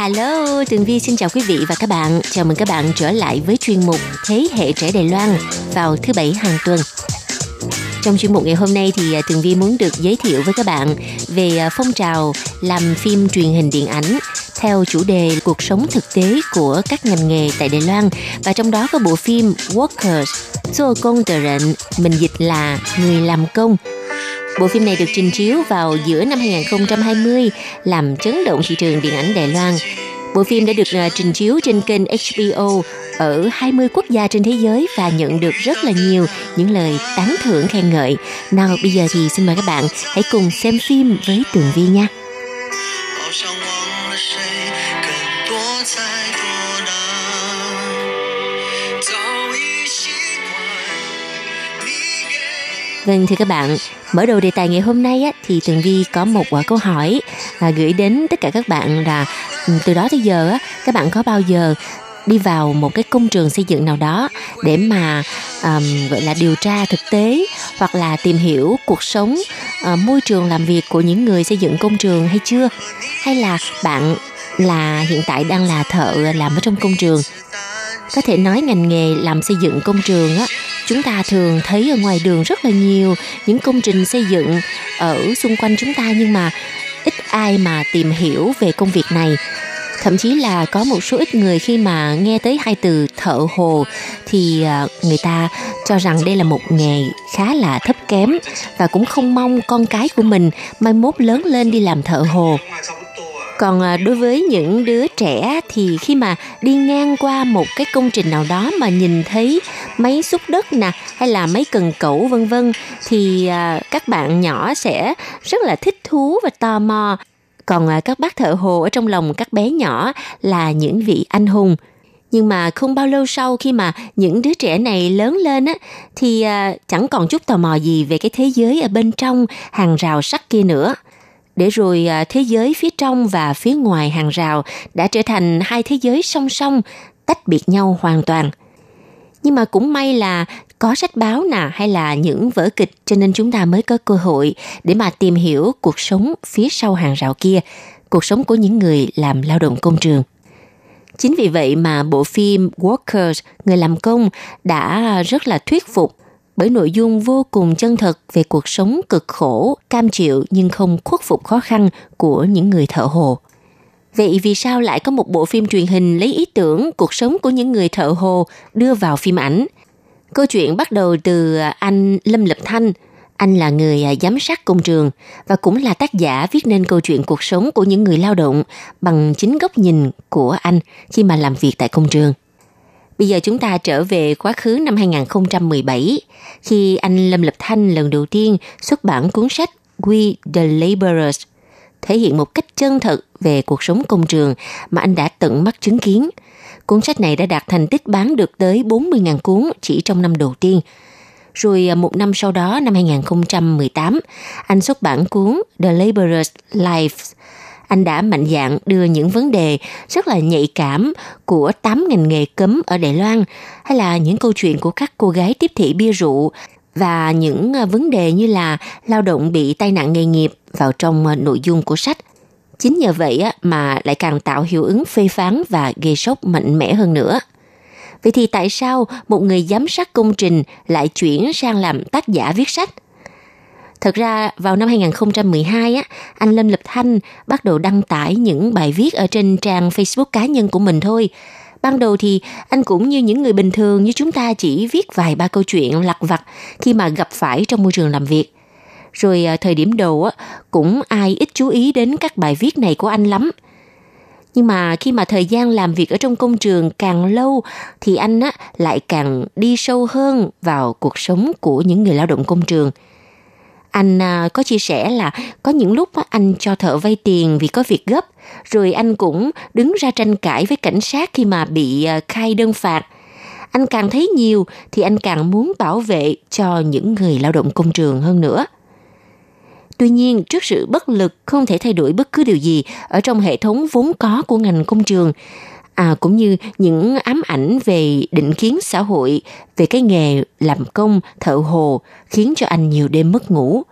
Hello, Tường Vi xin chào quý vị và các bạn. Chào mừng các bạn trở lại với chuyên mục Thế hệ trẻ Đài Loan vào thứ bảy hàng tuần. Trong chuyên mục ngày hôm nay thì à, Tường Vi muốn được giới thiệu với các bạn về à, phong trào làm phim truyền hình điện ảnh theo chủ đề cuộc sống thực tế của các ngành nghề tại Đài Loan và trong đó có bộ phim Workers, 做 công tờ rệnh, mình dịch là người làm công Bộ phim này được trình chiếu vào giữa năm 2020 làm chấn động thị trường điện ảnh Đài Loan. Bộ phim đã được à, trình chiếu trên kênh HBO ở 20 quốc gia trên thế giới và nhận được rất là nhiều những lời tán thưởng khen ngợi. Nào, bây giờ thì xin mời các bạn hãy cùng xem phim với Tường Vi nha. Vâng thưa các bạn, mở đầu đề tài ngày hôm nay á, thì Tường Vi có một uh, câu hỏi à, gửi đến tất cả các bạn là ừ, từ đó tới giờ á, các bạn có bao giờ đi vào một cái công trường xây dựng nào đó để mà um, gọi là điều tra thực tế hoặc là tìm hiểu cuộc sống uh, môi trường làm việc của những người xây dựng công trường hay chưa? Hay là bạn là hiện tại đang là thợ làm ở trong công trường? Có thể nói ngành nghề làm xây dựng công trường á chúng ta thường thấy ở ngoài đường rất là nhiều những công trình xây dựng ở xung quanh chúng ta, nhưng mà ít ai mà tìm hiểu về công việc này. Thậm chí là có một số ít người khi mà nghe tới hai từ thợ hồ thì à, người ta cho rằng đây là một nghề khá là thấp kém và cũng không mong con cái của mình mai mốt lớn lên đi làm thợ hồ còn à, đối với những đứa trẻ thì khi mà đi ngang qua một cái công trình nào đó mà nhìn thấy máy xúc đất nè, hay là máy cần cẩu, vân vân, thì à, các bạn nhỏ sẽ rất là thích thú và tò mò. Còn à, các bác thợ hồ ở trong lòng các bé nhỏ là những vị anh hùng. Nhưng mà không bao lâu sau khi mà những đứa trẻ này lớn lên á, thì chẳng còn chút tò mò gì về cái thế giới ở bên trong, hàng rào sắt kia nữa để rồi à, thế giới phía trong và phía ngoài hàng rào đã trở thành hai thế giới song song, tách biệt nhau hoàn toàn. Nhưng mà cũng may là có sách báo nè, hay là những vở kịch, cho nên chúng ta mới có cơ hội để mà tìm hiểu cuộc sống phía sau hàng rào kia, cuộc sống của những người làm lao động công trường. Chính vì vậy mà bộ phim Workers người làm công, đã rất là thuyết phục bởi nội dung vô cùng chân thật về cuộc sống cực khổ, cam chịu nhưng không khuất phục khó khăn của những người thợ hồ. Vậy vì sao lại có một bộ phim truyền hình lấy ý tưởng cuộc sống của những người thợ hồ đưa vào phim ảnh? Câu chuyện bắt đầu từ à, anh Lâm Lập Thanh. Anh là người à, giám sát công trường và cũng là tác giả viết nên câu chuyện cuộc sống của những người lao động bằng chính góc nhìn của anh khi mà làm việc tại công trường. Bây giờ chúng ta trở về quá khứ năm 2017, khi anh Lâm Lập Thanh lần đầu tiên xuất bản cuốn sách We the Laborers, thể hiện một cách chân thật về cuộc sống công trường mà anh đã tận mắt chứng kiến. Cuốn sách này đã đạt thành tích bán được tới 40.000 cuốn chỉ trong năm đầu tiên. Rồi à, một năm sau đó, năm 2018, anh xuất bản cuốn The Laborers Lives, anh đã mạnh dạn đưa những vấn đề rất là nhạy cảm của 8 ngành nghề cấm ở Đài Loan, hay là những câu chuyện của các cô gái tiếp thị bia rượu và những à, vấn đề như là lao động bị tai nạn nghề nghiệp vào trong à, nội dung của sách. Chính nhờ vậy mà lại càng tạo hiệu ứng phê phán và gây sốc mạnh mẽ hơn nữa. Vậy thì tại sao một người giám sát công trình lại chuyển sang làm tác giả viết sách? Thật ra vào năm 2012 á, anh Lâm Lập Thanh bắt đầu đăng tải những bài viết ở trên trang Facebook cá nhân của mình thôi. Ban đầu thì anh cũng như những người bình thường như chúng ta chỉ viết vài ba câu chuyện lặt vặt khi mà gặp phải trong môi trường làm việc. Rồi à, thời điểm đầu á, cũng ai ít chú ý đến các bài viết này của anh lắm. Nhưng mà khi mà thời gian làm việc ở trong công trường càng lâu thì anh á, lại càng đi sâu hơn vào cuộc sống của những người lao động công trường. Anh à, có chia sẻ là có những lúc anh cho thợ vay tiền vì có việc gấp, rồi anh cũng đứng ra tranh cãi với cảnh sát khi mà bị à, khai đơn phạt. Anh càng thấy nhiều thì anh càng muốn bảo vệ cho những người lao động công trường hơn nữa. Tuy nhiên, trước sự bất lực không thể thay đổi bất cứ điều gì ở trong hệ thống vốn có của ngành công trường, à, cũng như những ám ảnh về định kiến xã hội, về cái nghề làm công, thợ hồ, khiến cho anh nhiều đêm mất ngủ.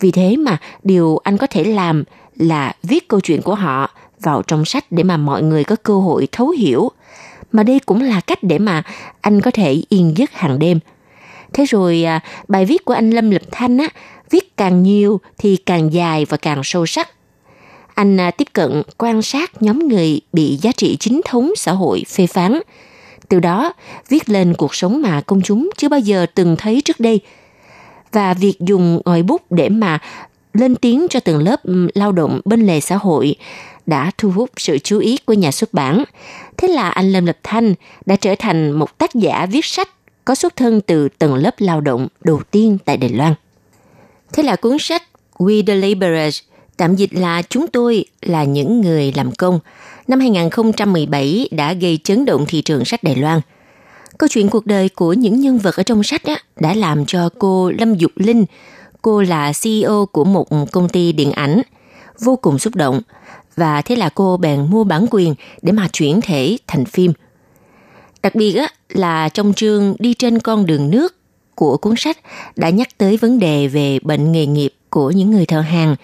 Vì thế mà điều anh có thể làm là viết câu chuyện của họ vào trong sách để mà mọi người có cơ hội thấu hiểu. Mà đây cũng là cách để mà anh có thể yên giấc hàng đêm. Thế rồi à, bài viết của anh Lâm Lập Thanh á, viết càng nhiều thì càng dài và càng sâu sắc. Anh à, tiếp cận quan sát nhóm người bị giá trị chính thống xã hội phê phán. Từ đó, viết lên cuộc sống mà công chúng chưa bao giờ từng thấy trước đây. Và việc dùng ngòi bút để mà lên tiếng cho từng lớp lao động bên lề xã hội đã thu hút sự chú ý của nhà xuất bản. Thế là anh Lâm Lập Thanh đã trở thành một tác giả viết sách có xuất thân từ tầng lớp lao động đầu tiên tại Đài Loan. Thế là cuốn sách We the Laborers, tạm dịch là Chúng tôi là những người làm công, năm 2017 đã gây chấn động thị trường sách Đài Loan. Câu chuyện cuộc đời của những nhân vật ở trong sách á, đã làm cho cô Lâm Dục Linh, cô là CEO của một công ty điện ảnh, vô cùng xúc động. Và thế là cô bèn mua bản quyền để mà chuyển thể thành phim. Đặc biệt á, là trong chương Đi trên con đường nước của cuốn sách đã nhắc tới vấn đề về bệnh nghề nghiệp của những người thợ hàng.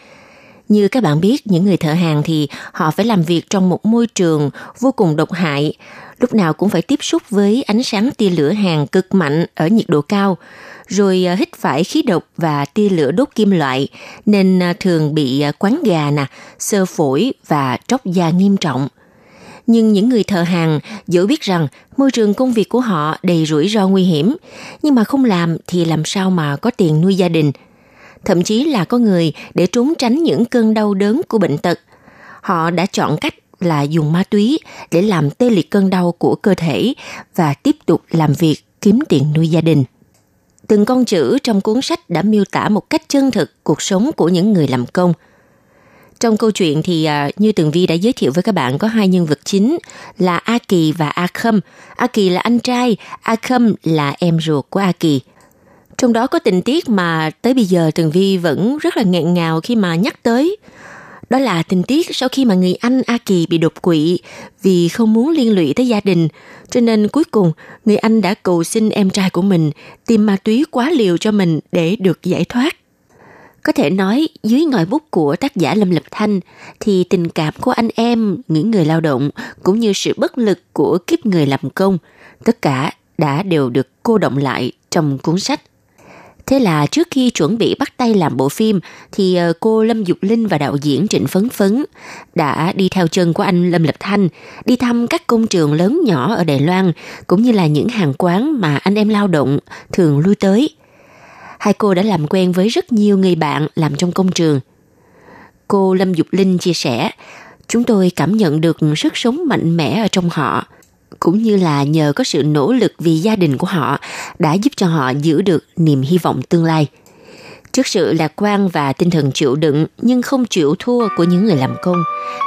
Như các bạn biết, những người thợ hàng thì họ phải làm việc trong một môi trường vô cùng độc hại, lúc nào cũng phải tiếp xúc với ánh sáng tia lửa hàng cực mạnh ở nhiệt độ cao, rồi à, hít phải khí độc và tia lửa đốt kim loại, nên à, thường bị à, quán gà nè, sơ phổi và tróc da nghiêm trọng – nhưng những người thợ hàng dẫu biết rằng môi trường công việc của họ đầy rủi ro nguy hiểm, nhưng mà không làm thì làm sao mà có tiền nuôi gia đình. Thậm chí là có người để trốn tránh những cơn đau đớn của bệnh tật. Họ đã chọn cách là dùng ma túy để làm tê liệt cơn đau của cơ thể và tiếp tục làm việc kiếm tiền nuôi gia đình. Từng con chữ trong cuốn sách đã miêu tả một cách chân thực cuộc sống của những người làm công – trong câu chuyện thì à, như Tường Vi đã giới thiệu với các bạn có hai nhân vật chính là A Kỳ và A Khâm. A Kỳ là anh trai, A Khâm là em ruột của A Kỳ. Trong đó có tình tiết mà tới bây giờ Tường Vi vẫn rất là nghẹn ngào khi mà nhắc tới. Đó là tình tiết sau khi mà người anh A Kỳ bị đột quỵ vì không muốn liên lụy tới gia đình. Cho nên cuối cùng, người anh đã cầu xin em trai của mình tìm ma túy quá liều cho mình để được giải thoát. Có thể nói dưới ngòi bút của tác giả Lâm Lập Thanh thì tình cảm của anh em, những người lao động cũng như sự bất lực của kiếp người làm công, tất cả đã đều được cô động lại trong cuốn sách. Thế là trước khi chuẩn bị bắt tay làm bộ phim thì ờ, cô Lâm Dục Linh và đạo diễn Trịnh Phấn Phấn đã đi theo chân của anh Lâm Lập Thanh đi thăm các công trường lớn nhỏ ở Đài Loan cũng như là những hàng quán mà anh em lao động thường lui tới hai cô đã làm quen với rất nhiều người bạn làm trong công trường. Cô Lâm Dục Linh chia sẻ, chúng tôi cảm nhận được sức sống mạnh mẽ ở trong họ, cũng như là nhờ có sự nỗ lực vì gia đình của họ đã giúp cho họ giữ được niềm hy vọng tương lai. Trước sự lạc quan và tinh thần chịu đựng nhưng không chịu thua của những người làm công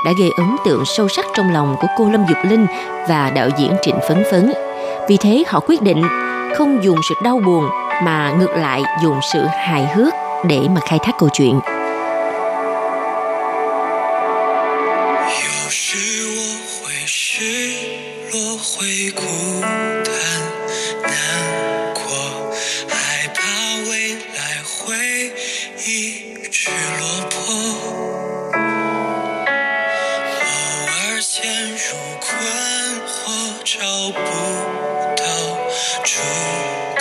đã gây ấn tượng sâu sắc trong lòng của cô Lâm Dục Linh và đạo diễn Trịnh Phấn Phấn. Vì thế họ quyết định không dùng sự đau buồn mà ngược lại dùng sự hài hước để mà khai thác câu chuyện. 困惑，找不到出口，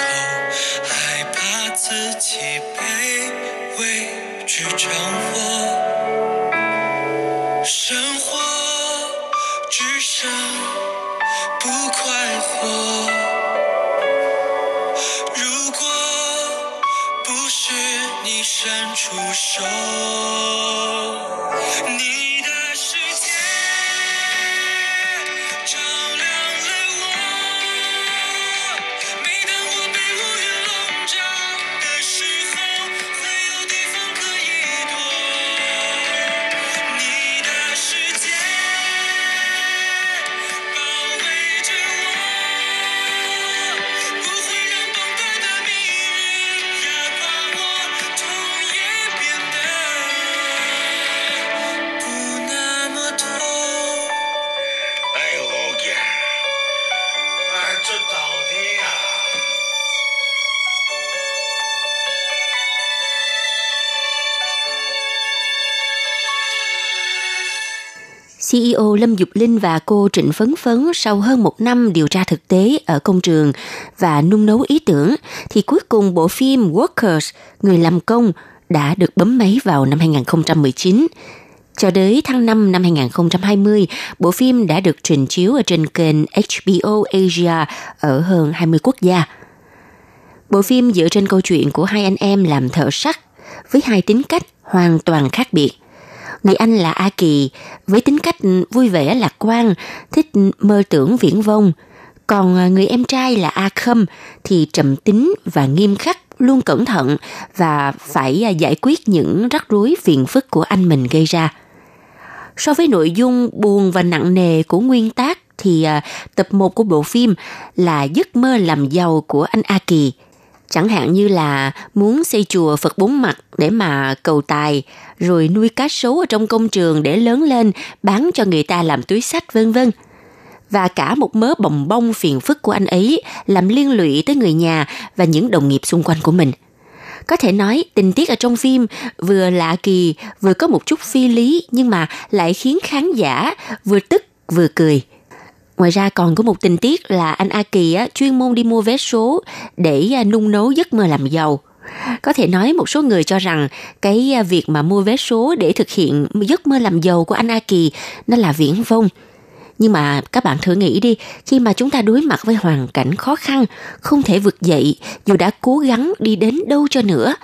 害怕自己被未知掌握。生活只剩不快活。如果不是你伸出出手。你 CEO Lâm Dục Linh và cô Trịnh Phấn Phấn sau hơn một năm điều tra thực tế ở công trường và nung nấu ý tưởng thì cuối cùng bộ phim Workers, Người làm công đã được bấm máy vào năm 2019. Cho đến tháng 5 năm 2020, bộ phim đã được trình chiếu ở trên kênh HBO Asia ở hơn 20 quốc gia. Bộ phim dựa trên câu chuyện của hai anh em làm thợ sắt với hai tính cách hoàn toàn khác biệt. Người anh là A Kỳ với tính cách ừ, vui vẻ lạc quan, thích ừ, mơ tưởng viễn vông. Còn ờ, người em trai là A Khâm thì trầm tính và nghiêm khắc, luôn cẩn thận và phải ờ, giải quyết những rắc rối phiền phức của anh mình gây ra. So với nội dung buồn và nặng nề của nguyên tác thì ờ, tập 1 của bộ phim là giấc mơ làm giàu của anh A Kỳ. Chẳng hạn như là muốn xây chùa Phật bốn mặt để mà cầu tài, rồi nuôi cá sấu ở trong công trường để lớn lên, bán cho người ta làm túi sách vân vân. Và cả một mớ bồng bông phiền phức của anh ấy làm liên lụy tới người nhà và những đồng nghiệp xung quanh của mình. Có thể nói tình tiết ở trong phim vừa lạ kỳ, vừa có một chút phi lý nhưng mà lại khiến khán giả vừa tức vừa cười. Ngoài ra còn có một tình tiết là anh A Kỳ á, chuyên môn đi mua vé số để à, nung nấu giấc mơ làm giàu. Có thể nói một số người cho rằng cái à, việc mà mua vé số để thực hiện giấc mơ làm giàu của anh A Kỳ nó là viễn vông. Nhưng mà các bạn thử nghĩ đi, khi mà chúng ta đối mặt với hoàn cảnh khó khăn, không thể vượt dậy, dù đã cố gắng đi đến đâu cho nữa,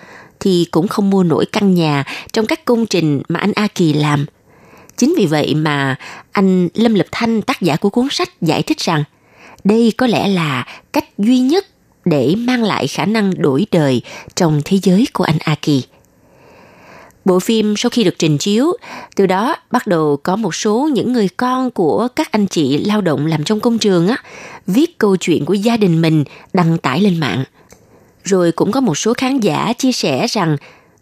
thì cũng không mua nổi căn nhà trong các công trình mà anh A Kỳ làm. Chính vì vậy mà anh Lâm Lập Thanh, tác giả của cuốn sách giải thích rằng đây có lẽ là cách duy nhất để mang lại khả năng đổi đời trong thế giới của anh Aki. Bộ phim sau khi được trình chiếu, từ đó bắt đầu có một số những người con của các anh chị lao động làm trong công trường á, viết câu chuyện của gia đình mình đăng tải lên mạng. Rồi cũng có một số khán giả chia sẻ rằng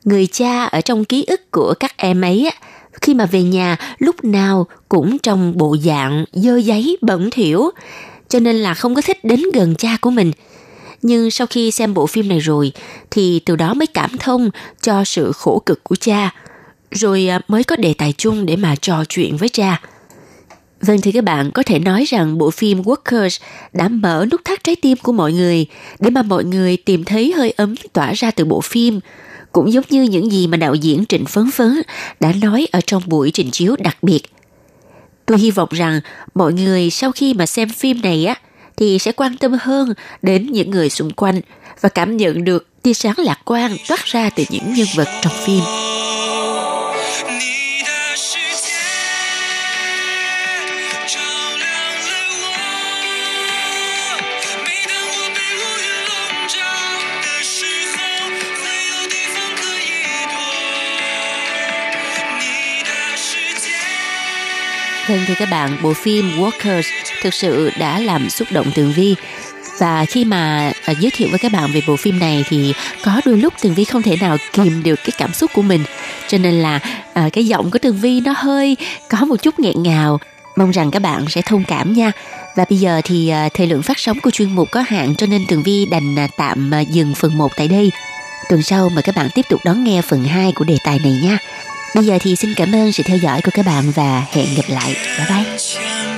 người cha ở trong ký ức của các em ấy á, khi mà về nhà lúc nào cũng trong bộ dạng dơ giấy bẩn thỉu, cho nên là không có thích đến gần cha của mình. Nhưng sau khi xem bộ phim này rồi thì từ đó mới cảm thông cho sự khổ cực của cha, rồi à, mới có đề tài chung để mà trò chuyện với cha. Vâng thì các bạn có thể nói rằng bộ phim Workers đã mở nút thắt trái tim của mọi người để mà mọi người tìm thấy hơi ấm tỏa ra từ bộ phim. Cũng giống như những gì mà đạo diễn Trịnh Phấn Phấn đã nói ở trong buổi trình chiếu đặc biệt. Tôi hy vọng rằng mọi người sau khi mà xem phim này á, thì sẽ quan tâm hơn đến những người xung quanh và cảm nhận được tia sáng lạc quan toát ra từ những nhân vật trong phim. Vâng thưa các bạn, bộ phim Workers thực sự đã làm xúc động Tường Vi. Và khi mà à, giới thiệu với các bạn về bộ phim này thì có đôi lúc Tường Vi không thể nào kìm được cái cảm xúc của mình. Cho nên là à, cái giọng của Tường Vi nó hơi có một chút nghẹn ngào. Mong rằng các bạn sẽ thông cảm nha. Và bây giờ thì à, thời lượng phát sóng của chuyên mục có hạn cho nên Tường Vi đành à, tạm à, dừng phần 1 tại đây. Tuần sau mời các bạn tiếp tục đón nghe phần 2 của đề tài này nha. Bây giờ thì xin cảm ơn sự theo dõi của các bạn và hẹn gặp lại. Bye bye.